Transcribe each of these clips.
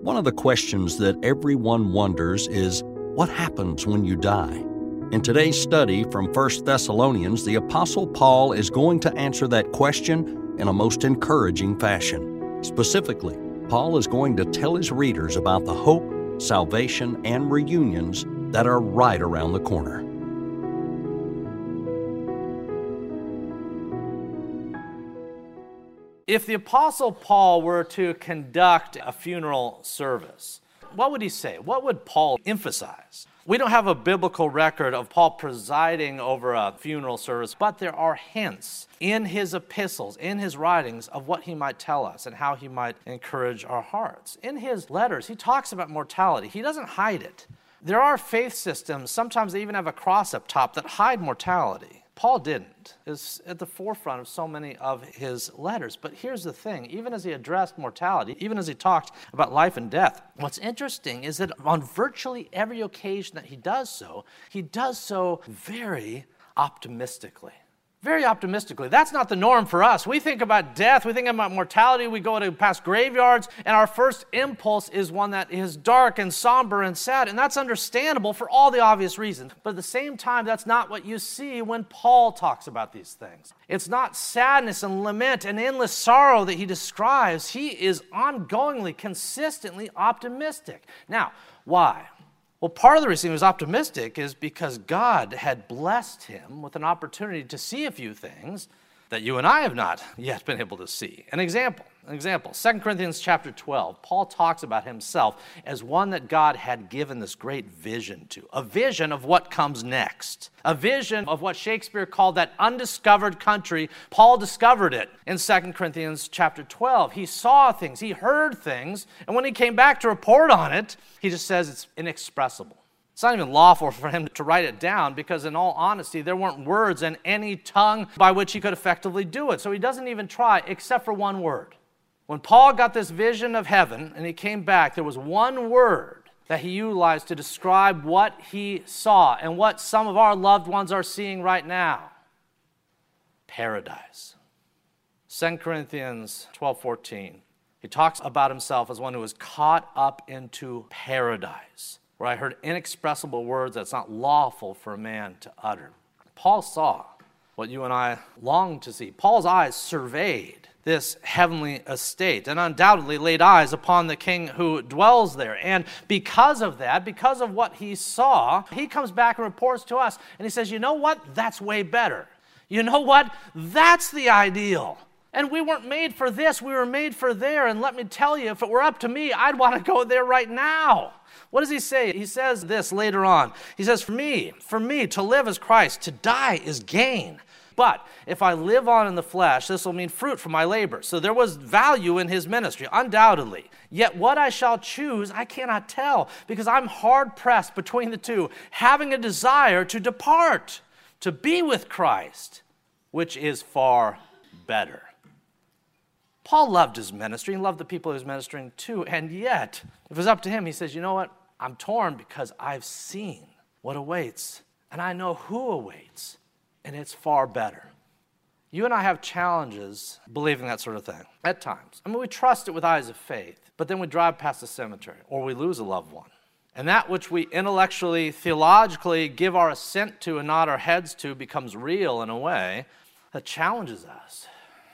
One of the questions that everyone wonders is what happens when you die? In today's study from 1 Thessalonians, the Apostle Paul is going to answer that question in a most encouraging fashion. Specifically, Paul is going to tell his readers about the hope, salvation, and reunions that are right around the corner. If the Apostle Paul were to conduct a funeral service, what would he say? What would Paul emphasize? We don't have a biblical record of Paul presiding over a funeral service, but there are hints in his epistles, in his writings, of what he might tell us and how he might encourage our hearts. In his letters, he talks about mortality, he doesn't hide it. There are faith systems, sometimes they even have a cross up top, that hide mortality. Paul didn't. Is at the forefront of so many of his letters. But here's the thing even as he addressed mortality, even as he talked about life and death, what's interesting is that on virtually every occasion that he does so, he does so very optimistically very optimistically. That's not the norm for us. We think about death, we think about mortality, we go to past graveyards, and our first impulse is one that is dark and somber and sad, and that's understandable for all the obvious reasons. But at the same time, that's not what you see when Paul talks about these things. It's not sadness and lament and endless sorrow that he describes. He is ongoingly, consistently optimistic. Now, why? Well, part of the reason he was optimistic is because God had blessed him with an opportunity to see a few things that you and I have not yet been able to see. An example, an example. 2 Corinthians chapter 12, Paul talks about himself as one that God had given this great vision to, a vision of what comes next, a vision of what Shakespeare called that undiscovered country. Paul discovered it in 2 Corinthians chapter 12. He saw things, he heard things, and when he came back to report on it, he just says it's inexpressible. It's not even lawful for him to write it down because, in all honesty, there weren't words in any tongue by which he could effectively do it. So he doesn't even try, except for one word. When Paul got this vision of heaven and he came back, there was one word that he utilized to describe what he saw and what some of our loved ones are seeing right now paradise. 2 Corinthians 12 14. He talks about himself as one who was caught up into paradise, where I heard inexpressible words that's not lawful for a man to utter. Paul saw what you and I long to see. Paul's eyes surveyed this heavenly estate and undoubtedly laid eyes upon the king who dwells there. And because of that, because of what he saw, he comes back and reports to us and he says, You know what? That's way better. You know what? That's the ideal. And we weren't made for this, we were made for there. And let me tell you, if it were up to me, I'd want to go there right now. What does he say? He says this later on. He says, For me, for me, to live is Christ, to die is gain. But if I live on in the flesh, this will mean fruit for my labor. So there was value in his ministry, undoubtedly. Yet what I shall choose, I cannot tell, because I'm hard pressed between the two, having a desire to depart, to be with Christ, which is far better. Paul loved his ministry and loved the people he was ministering to, and yet, if it was up to him, he says, You know what? I'm torn because I've seen what awaits, and I know who awaits and it's far better. You and I have challenges believing that sort of thing at times. I mean, we trust it with eyes of faith, but then we drive past the cemetery or we lose a loved one. And that which we intellectually, theologically give our assent to and nod our heads to becomes real in a way that challenges us.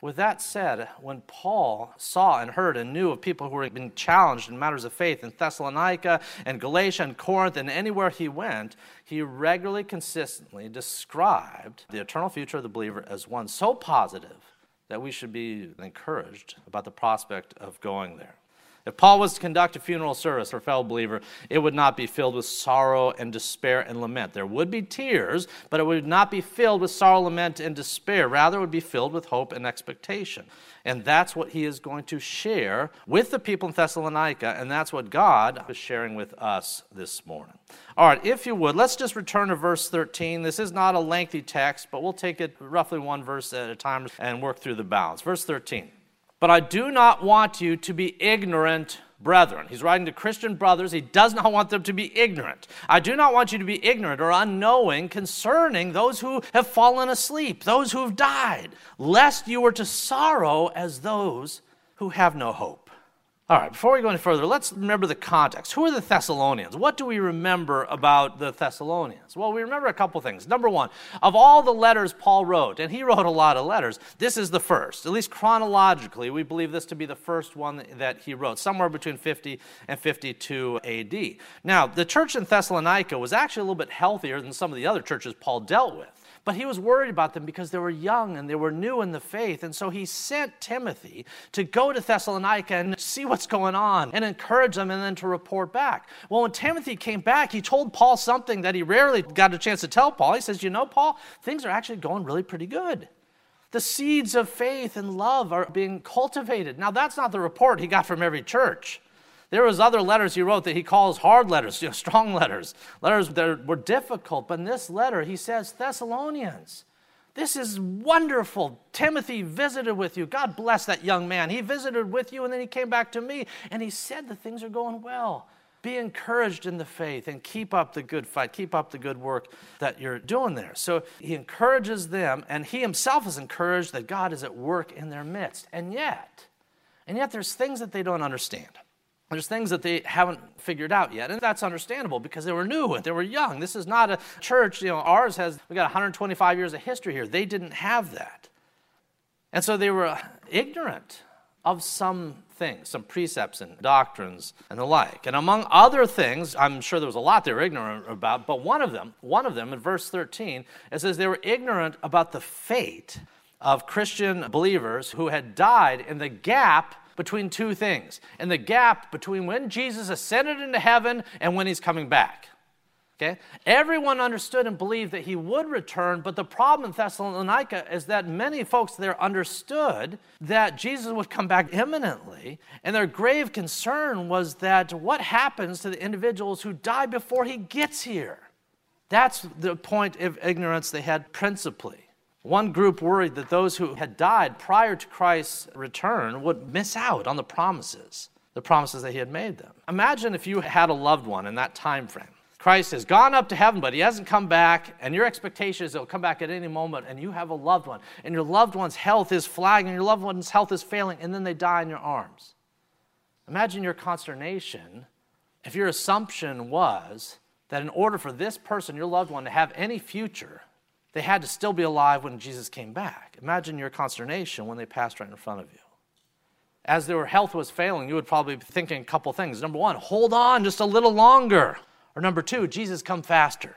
With that said, when Paul saw and heard and knew of people who were being challenged in matters of faith in Thessalonica and Galatia and Corinth and anywhere he went, he regularly, consistently described the eternal future of the believer as one so positive that we should be encouraged about the prospect of going there. If Paul was to conduct a funeral service for a fellow believer, it would not be filled with sorrow and despair and lament. There would be tears, but it would not be filled with sorrow, lament, and despair. Rather, it would be filled with hope and expectation. And that's what he is going to share with the people in Thessalonica, and that's what God is sharing with us this morning. All right, if you would, let's just return to verse 13. This is not a lengthy text, but we'll take it roughly one verse at a time and work through the balance. Verse 13. But I do not want you to be ignorant, brethren. He's writing to Christian brothers. He does not want them to be ignorant. I do not want you to be ignorant or unknowing concerning those who have fallen asleep, those who have died, lest you were to sorrow as those who have no hope. All right, before we go any further, let's remember the context. Who are the Thessalonians? What do we remember about the Thessalonians? Well, we remember a couple things. Number one, of all the letters Paul wrote, and he wrote a lot of letters, this is the first. At least chronologically, we believe this to be the first one that he wrote, somewhere between 50 and 52 AD. Now, the church in Thessalonica was actually a little bit healthier than some of the other churches Paul dealt with. But he was worried about them because they were young and they were new in the faith. And so he sent Timothy to go to Thessalonica and see what's going on and encourage them and then to report back. Well, when Timothy came back, he told Paul something that he rarely got a chance to tell Paul. He says, You know, Paul, things are actually going really pretty good. The seeds of faith and love are being cultivated. Now, that's not the report he got from every church. There was other letters he wrote that he calls hard letters, you know, strong letters, letters that were difficult. But in this letter, he says, Thessalonians, this is wonderful. Timothy visited with you. God bless that young man. He visited with you and then he came back to me and he said the things are going well. Be encouraged in the faith and keep up the good fight. Keep up the good work that you're doing there. So he encourages them and he himself is encouraged that God is at work in their midst. And yet, and yet there's things that they don't understand. There's things that they haven't figured out yet, and that's understandable because they were new and they were young. This is not a church, you know, ours has, we got 125 years of history here. They didn't have that. And so they were uh, ignorant of some things, some precepts and doctrines and the like. And among other things, I'm sure there was a lot they were ignorant about, but one of them, one of them in verse 13, it says they were ignorant about the fate of Christian believers who had died in the gap between two things and the gap between when Jesus ascended into heaven and when he's coming back. Okay? Everyone understood and believed that he would return, but the problem in Thessalonica is that many folks there understood that Jesus would come back imminently, and their grave concern was that what happens to the individuals who die before he gets here? That's the point of ignorance they had principally. One group worried that those who had died prior to Christ's return would miss out on the promises, the promises that he had made them. Imagine if you had a loved one in that time frame. Christ has gone up to heaven, but he hasn't come back, and your expectation is he'll come back at any moment, and you have a loved one, and your loved one's health is flagging, your loved one's health is failing, and then they die in your arms. Imagine your consternation if your assumption was that in order for this person, your loved one, to have any future, they had to still be alive when Jesus came back. Imagine your consternation when they passed right in front of you. As their health was failing, you would probably be thinking a couple things. Number one, hold on just a little longer. Or number two, Jesus, come faster.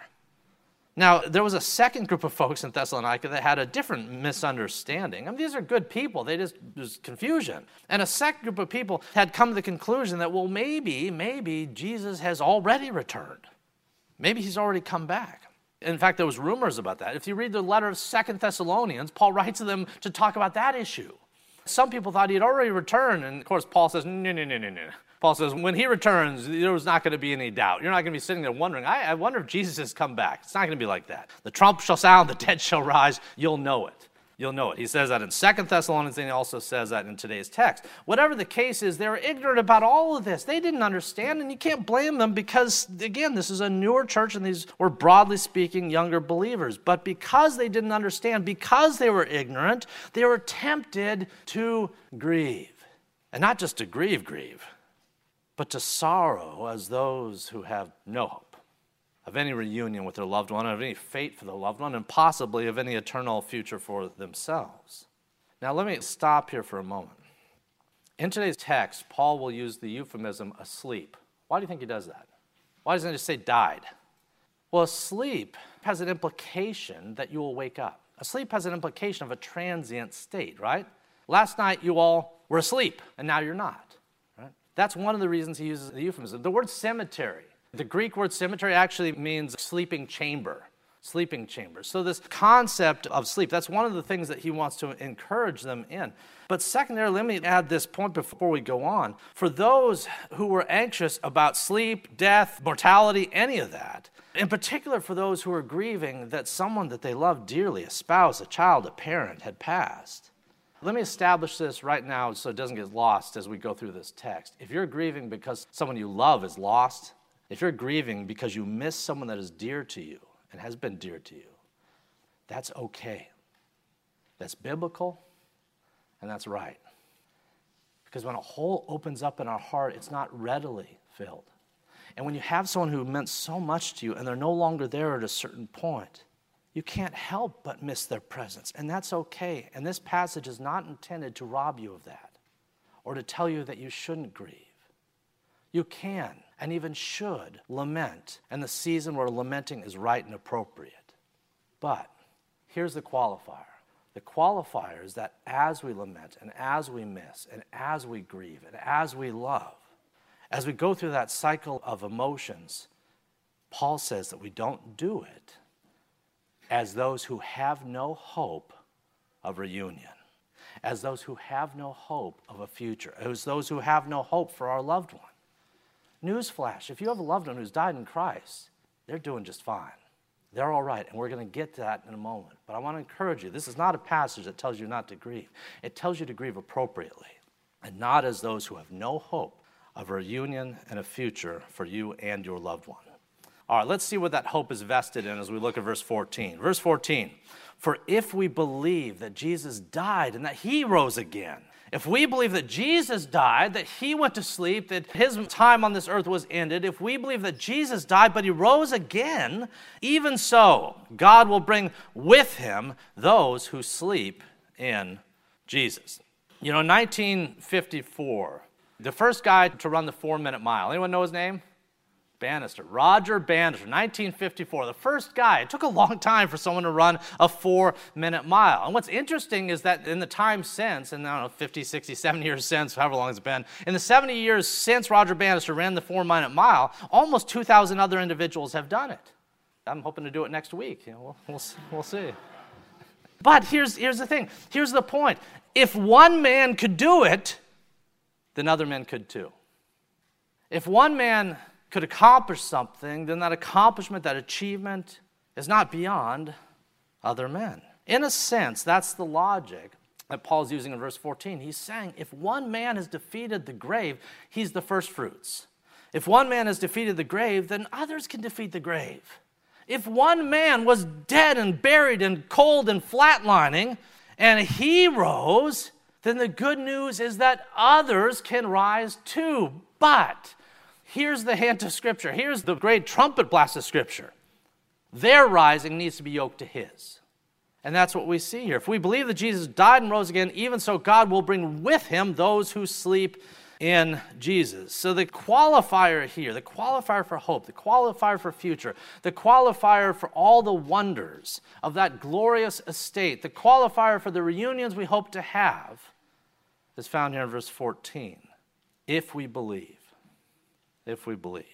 Now, there was a second group of folks in Thessalonica that had a different misunderstanding. I mean, these are good people, they just, there's confusion. And a second group of people had come to the conclusion that, well, maybe, maybe Jesus has already returned. Maybe he's already come back. In fact, there was rumors about that. If you read the letter of Second Thessalonians, Paul writes to them to talk about that issue. Some people thought he had already returned, and of course, Paul says, no, no, no, no, no. Paul says, when he returns, there's not going to be any doubt. You're not going to be sitting there wondering, I, I wonder if Jesus has come back. It's not going to be like that. The trump shall sound, the dead shall rise. You'll know it you'll know it. He says that in Second Thessalonians, and he also says that in today's text. Whatever the case is, they were ignorant about all of this. They didn't understand, and you can't blame them because, again, this is a newer church, and these were broadly speaking younger believers. But because they didn't understand, because they were ignorant, they were tempted to grieve. And not just to grieve, grieve, but to sorrow as those who have no hope of any reunion with their loved one, of any fate for the loved one, and possibly of any eternal future for themselves. Now, let me stop here for a moment. In today's text, Paul will use the euphemism asleep. Why do you think he does that? Why doesn't he just say died? Well, asleep has an implication that you will wake up. Asleep has an implication of a transient state, right? Last night you all were asleep, and now you're not. Right? That's one of the reasons he uses the euphemism. The word cemetery the Greek word cemetery actually means sleeping chamber. Sleeping chamber. So, this concept of sleep, that's one of the things that he wants to encourage them in. But, secondarily, let me add this point before we go on. For those who were anxious about sleep, death, mortality, any of that, in particular for those who are grieving that someone that they love dearly, a spouse, a child, a parent, had passed. Let me establish this right now so it doesn't get lost as we go through this text. If you're grieving because someone you love is lost, if you're grieving because you miss someone that is dear to you and has been dear to you, that's okay. That's biblical and that's right. Because when a hole opens up in our heart, it's not readily filled. And when you have someone who meant so much to you and they're no longer there at a certain point, you can't help but miss their presence. And that's okay. And this passage is not intended to rob you of that or to tell you that you shouldn't grieve. You can and even should lament, and the season where lamenting is right and appropriate. But here's the qualifier the qualifier is that as we lament and as we miss and as we grieve and as we love, as we go through that cycle of emotions, Paul says that we don't do it as those who have no hope of reunion, as those who have no hope of a future, as those who have no hope for our loved one. Newsflash if you have a loved one who's died in Christ, they're doing just fine. They're all right, and we're going to get to that in a moment. But I want to encourage you this is not a passage that tells you not to grieve, it tells you to grieve appropriately, and not as those who have no hope of a reunion and a future for you and your loved one. All right, let's see what that hope is vested in as we look at verse 14. Verse 14 For if we believe that Jesus died and that he rose again, if we believe that Jesus died, that he went to sleep, that his time on this earth was ended, if we believe that Jesus died but he rose again, even so, God will bring with him those who sleep in Jesus. You know, 1954, the first guy to run the four minute mile, anyone know his name? Bannister, Roger Bannister, 1954, the first guy. It took a long time for someone to run a four minute mile. And what's interesting is that in the time since, and I don't know, 50, 60, 70 years since, however long it's been, in the 70 years since Roger Bannister ran the four minute mile, almost 2,000 other individuals have done it. I'm hoping to do it next week. You know, we'll, we'll, we'll see. But here's, here's the thing here's the point. If one man could do it, then other men could too. If one man could accomplish something, then that accomplishment, that achievement, is not beyond other men. In a sense, that's the logic that Paul's using in verse 14. He's saying if one man has defeated the grave, he's the first fruits. If one man has defeated the grave, then others can defeat the grave. If one man was dead and buried and cold and flatlining, and he rose, then the good news is that others can rise too. But Here's the hint of Scripture. Here's the great trumpet blast of Scripture. Their rising needs to be yoked to His. And that's what we see here. If we believe that Jesus died and rose again, even so, God will bring with Him those who sleep in Jesus. So, the qualifier here, the qualifier for hope, the qualifier for future, the qualifier for all the wonders of that glorious estate, the qualifier for the reunions we hope to have, is found here in verse 14. If we believe if we believe.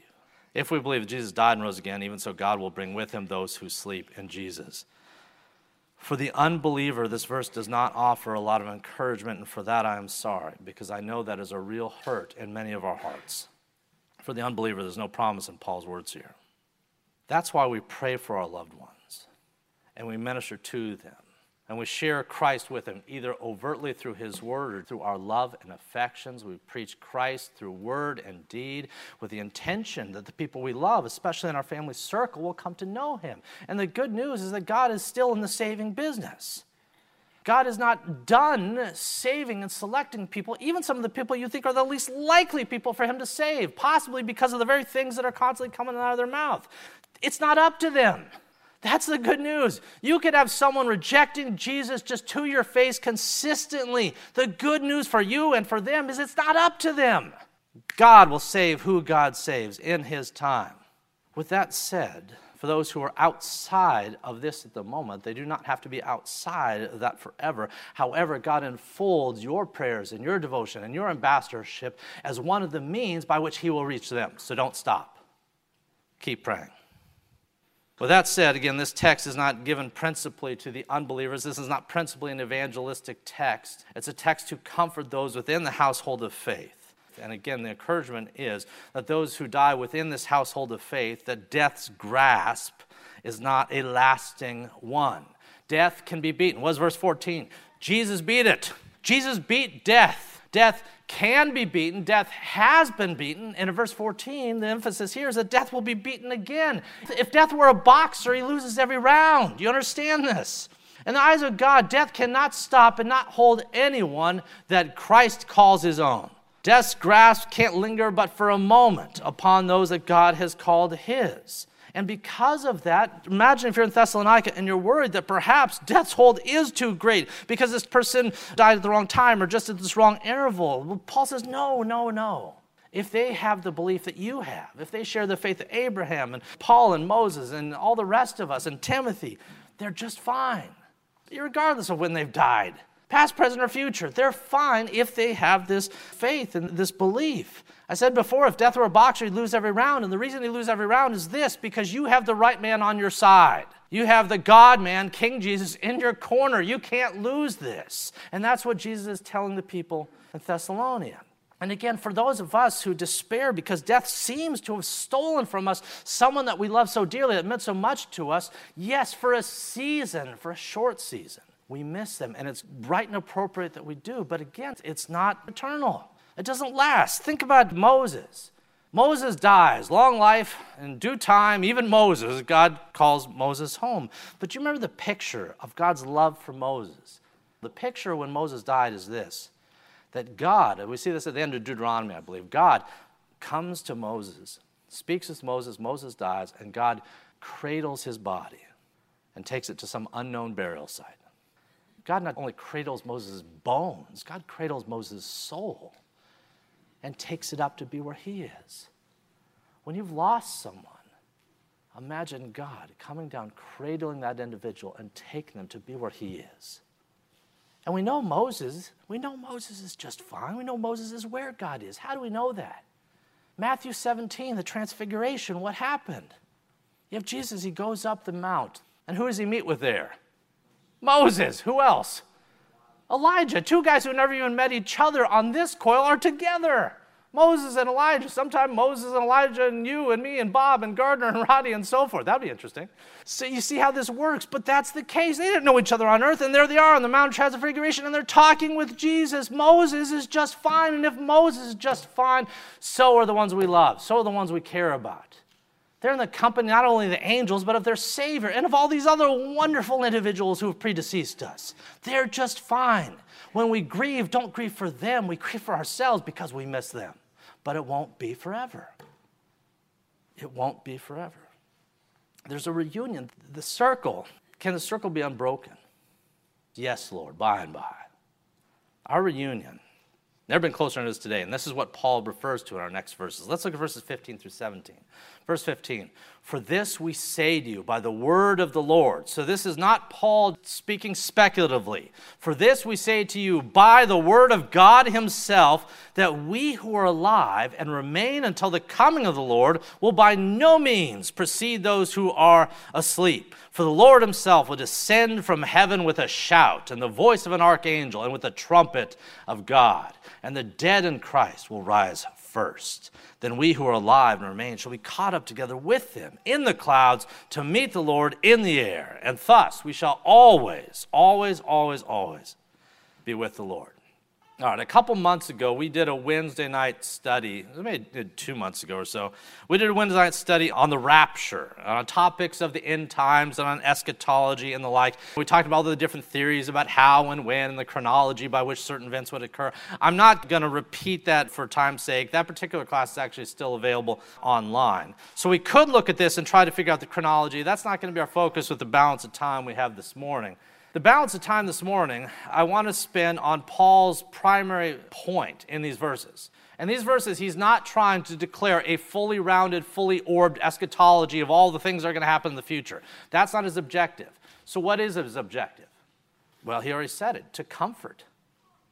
If we believe that Jesus died and rose again, even so, God will bring with him those who sleep in Jesus. For the unbeliever, this verse does not offer a lot of encouragement, and for that I am sorry, because I know that is a real hurt in many of our hearts. For the unbeliever, there's no promise in Paul's words here. That's why we pray for our loved ones and we minister to them and we share Christ with him, either overtly through his word or through our love and affections. We preach Christ through word and deed with the intention that the people we love, especially in our family circle, will come to know him. And the good news is that God is still in the saving business. God is not done saving and selecting people, even some of the people you think are the least likely people for him to save, possibly because of the very things that are constantly coming out of their mouth. It's not up to them. That's the good news. You could have someone rejecting Jesus just to your face consistently. The good news for you and for them is it's not up to them. God will save who God saves in His time. With that said, for those who are outside of this at the moment, they do not have to be outside of that forever. However, God enfolds your prayers and your devotion and your ambassadorship as one of the means by which He will reach them. So don't stop. Keep praying. With that said, again, this text is not given principally to the unbelievers. This is not principally an evangelistic text. It's a text to comfort those within the household of faith. And again, the encouragement is that those who die within this household of faith, that death's grasp is not a lasting one. Death can be beaten. What is verse 14? Jesus beat it. Jesus beat death. Death can be beaten, death has been beaten. And in verse 14, the emphasis here is that death will be beaten again. If death were a boxer, he loses every round. You understand this? In the eyes of God, death cannot stop and not hold anyone that Christ calls his own. Death's grasp can't linger but for a moment upon those that God has called his. And because of that, imagine if you're in Thessalonica and you're worried that perhaps death's hold is too great because this person died at the wrong time or just at this wrong interval. Well, Paul says, no, no, no. If they have the belief that you have, if they share the faith of Abraham and Paul and Moses and all the rest of us and Timothy, they're just fine, regardless of when they've died past, present, or future. They're fine if they have this faith and this belief. I said before, if death were a boxer, he'd lose every round. And the reason he lose every round is this because you have the right man on your side. You have the God man, King Jesus, in your corner. You can't lose this. And that's what Jesus is telling the people in Thessalonica. And again, for those of us who despair because death seems to have stolen from us someone that we love so dearly, that meant so much to us, yes, for a season, for a short season we miss them. And it's right and appropriate that we do. But again, it's not eternal, it doesn't last. Think about Moses. Moses dies, long life, in due time, even Moses, God calls Moses home. But you remember the picture of God's love for Moses? The picture when Moses died is this that God, and we see this at the end of Deuteronomy, I believe, God comes to Moses, speaks with Moses, Moses dies, and God cradles his body and takes it to some unknown burial site. God not only cradles Moses' bones, God cradles Moses' soul and takes it up to be where he is. When you've lost someone, imagine God coming down, cradling that individual, and taking them to be where he is. And we know Moses, we know Moses is just fine. We know Moses is where God is. How do we know that? Matthew 17, the transfiguration, what happened? You have Jesus, he goes up the mount. And who does he meet with there? Moses. Who else? Elijah. Two guys who never even met each other on this coil are together. Moses and Elijah. Sometime Moses and Elijah and you and me and Bob and Gardner and Roddy and so forth. That'd be interesting. So you see how this works. But that's the case. They didn't know each other on earth, and there they are on the Mount of Transfiguration, and they're talking with Jesus. Moses is just fine, and if Moses is just fine, so are the ones we love. So are the ones we care about. They're in the company not only of the angels, but of their Savior and of all these other wonderful individuals who have predeceased us. They're just fine. When we grieve, don't grieve for them, we grieve for ourselves because we miss them. But it won't be forever. It won't be forever. There's a reunion. The circle, can the circle be unbroken? Yes, Lord, by and by. Our reunion Never been closer than it is today. And this is what Paul refers to in our next verses. Let's look at verses 15 through 17. Verse 15 For this we say to you by the word of the Lord. So this is not Paul speaking speculatively. For this we say to you by the word of God Himself, that we who are alive and remain until the coming of the Lord will by no means precede those who are asleep. For the Lord himself will descend from heaven with a shout, and the voice of an archangel, and with the trumpet of God. And the dead in Christ will rise first. Then we who are alive and remain shall be caught up together with them in the clouds to meet the Lord in the air. And thus we shall always, always, always, always be with the Lord. All right, a couple months ago, we did a Wednesday night study, maybe two months ago or so. We did a Wednesday night study on the rapture, on topics of the end times and on eschatology and the like. We talked about all the different theories about how and when and the chronology by which certain events would occur. I'm not going to repeat that for time's sake. That particular class is actually still available online. So we could look at this and try to figure out the chronology. That's not going to be our focus with the balance of time we have this morning. The balance of time this morning, I want to spend on Paul's primary point in these verses. In these verses, he's not trying to declare a fully rounded, fully orbed eschatology of all the things that are going to happen in the future. That's not his objective. So, what is his objective? Well, he already said it to comfort.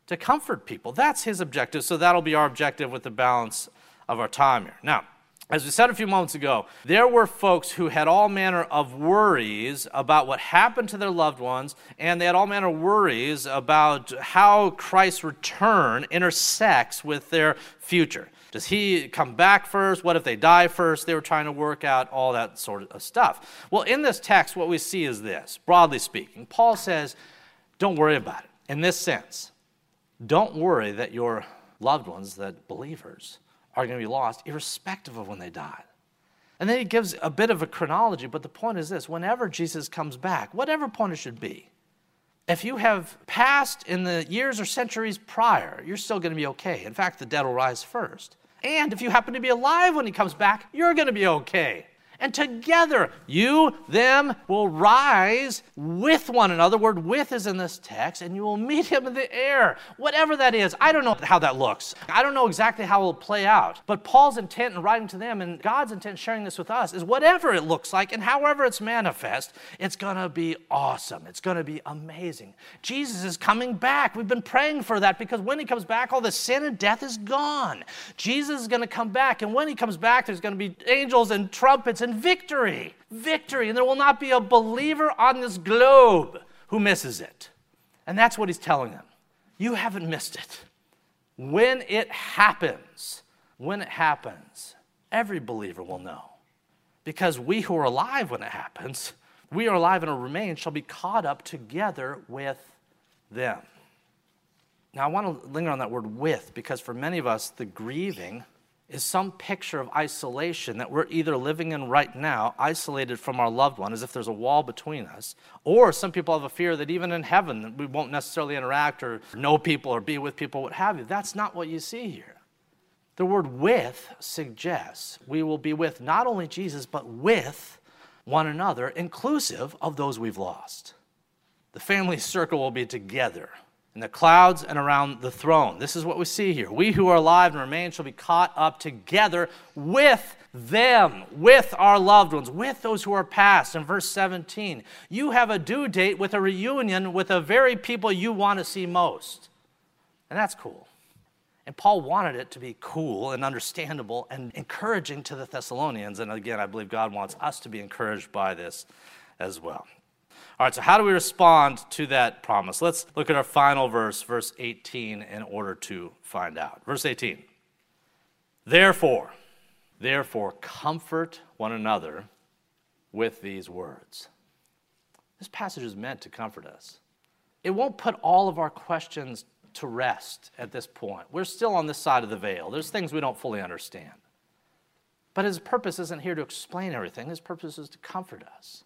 To comfort people. That's his objective. So, that'll be our objective with the balance of our time here. Now, as we said a few moments ago, there were folks who had all manner of worries about what happened to their loved ones, and they had all manner of worries about how Christ's return intersects with their future. Does he come back first? What if they die first? They were trying to work out all that sort of stuff. Well, in this text, what we see is this broadly speaking, Paul says, don't worry about it. In this sense, don't worry that your loved ones, that believers, are going to be lost, irrespective of when they died. And then he gives a bit of a chronology, but the point is this whenever Jesus comes back, whatever point it should be, If you have passed in the years or centuries prior, you're still going to be okay. In fact, the dead will rise first. And if you happen to be alive when he comes back, you're going to be okay and together you, them, will rise with one another. The word with is in this text, and you will meet him in the air. Whatever that is, I don't know how that looks. I don't know exactly how it will play out. But Paul's intent in writing to them, and God's intent sharing this with us, is whatever it looks like and however it's manifest, it's going to be awesome. It's going to be amazing. Jesus is coming back. We've been praying for that because when he comes back, all the sin and death is gone. Jesus is going to come back, and when he comes back, there's going to be angels and trumpets and and victory. Victory. And there will not be a believer on this globe who misses it. And that's what he's telling them. You haven't missed it. When it happens, when it happens, every believer will know. Because we who are alive when it happens, we are alive and remain, shall be caught up together with them. Now, I want to linger on that word with because for many of us, the grieving is some picture of isolation that we're either living in right now, isolated from our loved one, as if there's a wall between us, or some people have a fear that even in heaven we won't necessarily interact or know people or be with people, what have you. That's not what you see here. The word with suggests we will be with not only Jesus, but with one another, inclusive of those we've lost. The family circle will be together in the clouds and around the throne. This is what we see here. We who are alive and remain shall be caught up together with them, with our loved ones, with those who are past. In verse 17, you have a due date with a reunion with the very people you want to see most. And that's cool. And Paul wanted it to be cool and understandable and encouraging to the Thessalonians. And again, I believe God wants us to be encouraged by this as well. All right, so how do we respond to that promise? Let's look at our final verse, verse 18, in order to find out. Verse 18. Therefore, therefore, comfort one another with these words. This passage is meant to comfort us. It won't put all of our questions to rest at this point. We're still on this side of the veil. There's things we don't fully understand. But his purpose isn't here to explain everything, his purpose is to comfort us.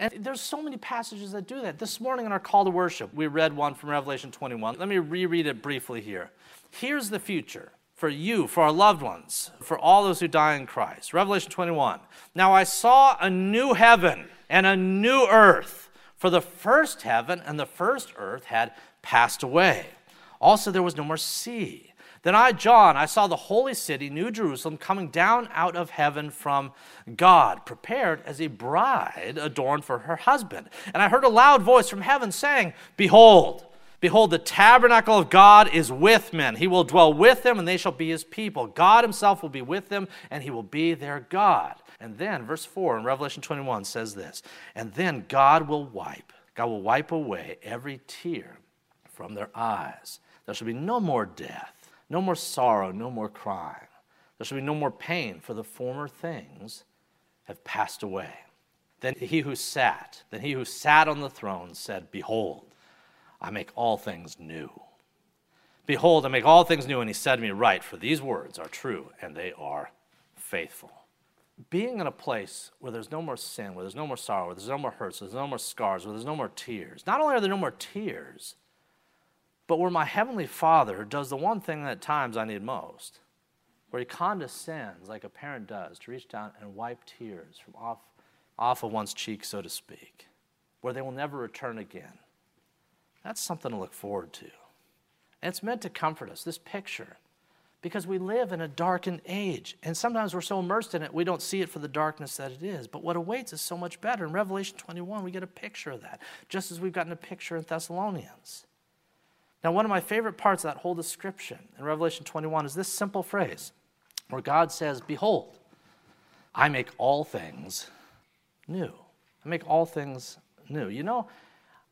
And there's so many passages that do that. This morning in our call to worship, we read one from Revelation 21. Let me reread it briefly here. Here's the future for you, for our loved ones, for all those who die in Christ. Revelation 21. Now I saw a new heaven and a new earth, for the first heaven and the first earth had passed away. Also, there was no more sea. Then I, John, I saw the holy city, New Jerusalem, coming down out of heaven from God, prepared as a bride adorned for her husband. And I heard a loud voice from heaven saying, Behold, Behold, the tabernacle of God is with men. He will dwell with them, and they shall be his people. God himself will be with them, and he will be their God. And then, verse 4 in Revelation 21 says this And then God will wipe, God will wipe away every tear from their eyes. There shall be no more death no more sorrow, no more crying. There shall be no more pain, for the former things have passed away. Then he who sat, then he who sat on the throne said, Behold, I make all things new. Behold, I make all things new. And he said to me, Write, for these words are true and they are faithful. Being in a place where there's no more sin, where there's no more sorrow, where there's no more hurts, where there's no more scars, where there's no more tears. Not only are there no more tears, but where my Heavenly Father does the one thing that at times I need most, where He condescends like a parent does to reach down and wipe tears from off, off of one's cheek, so to speak, where they will never return again. That's something to look forward to. And it's meant to comfort us, this picture, because we live in a darkened age. And sometimes we're so immersed in it, we don't see it for the darkness that it is. But what awaits is so much better. In Revelation 21, we get a picture of that, just as we've gotten a picture in Thessalonians. Now, one of my favorite parts of that whole description in Revelation 21 is this simple phrase where God says, Behold, I make all things new. I make all things new. You know,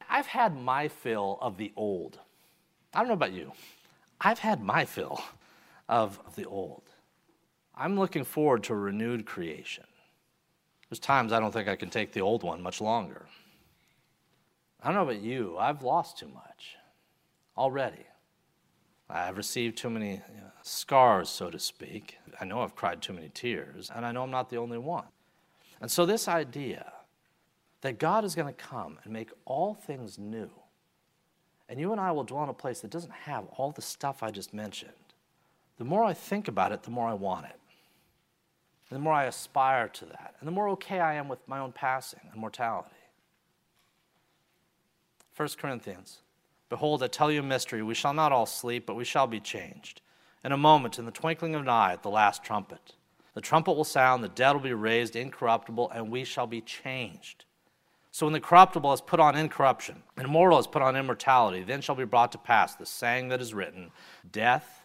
I've had my fill of the old. I don't know about you. I've had my fill of the old. I'm looking forward to a renewed creation. There's times I don't think I can take the old one much longer. I don't know about you. I've lost too much already. I've received too many scars, so to speak. I know I've cried too many tears, and I know I'm not the only one. And so, this idea that God is going to come and make all things new, And you and I will dwell in a place that doesn't have all the stuff I just mentioned. The more I think about it, the more I want it. The more I aspire to that. And the more okay I am with my own passing and mortality. 1 Corinthians Behold, I tell you a mystery. We shall not all sleep, but we shall be changed. In a moment, in the twinkling of an eye, at the last trumpet. The trumpet will sound, the dead will be raised incorruptible, and we shall be changed. So when the corruptible is put on incorruption, and immortal is put on immortality, then shall be brought to pass the saying that is written Death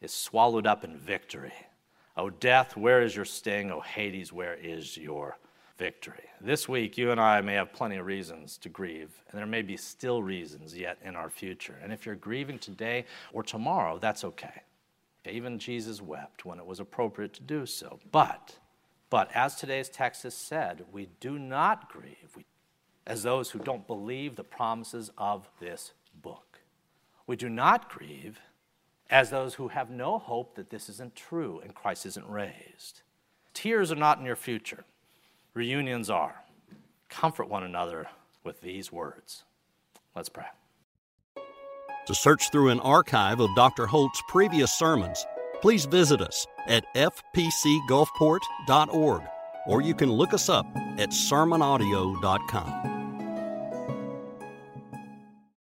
is swallowed up in victory. O death, where is your sting? O Hades, where is your victory. This week, you and I may have plenty of reasons to grieve, and there may be still reasons yet in our future. And if you're grieving today or tomorrow, that's okay. Even Jesus wept when it was appropriate to do so. But, but as today's text has said, we do not grieve we, as those who don't believe the promises of this book. We do not grieve as those who have no hope that this isn't true and Christ isn't raised. Tears are not in your future reunions are. Comfort one another with these words. Let's pray. To search through an archive of Dr. Holt's previous sermons, please visit us at fpcgulfport.org or you can look us up at sermonaudio.com.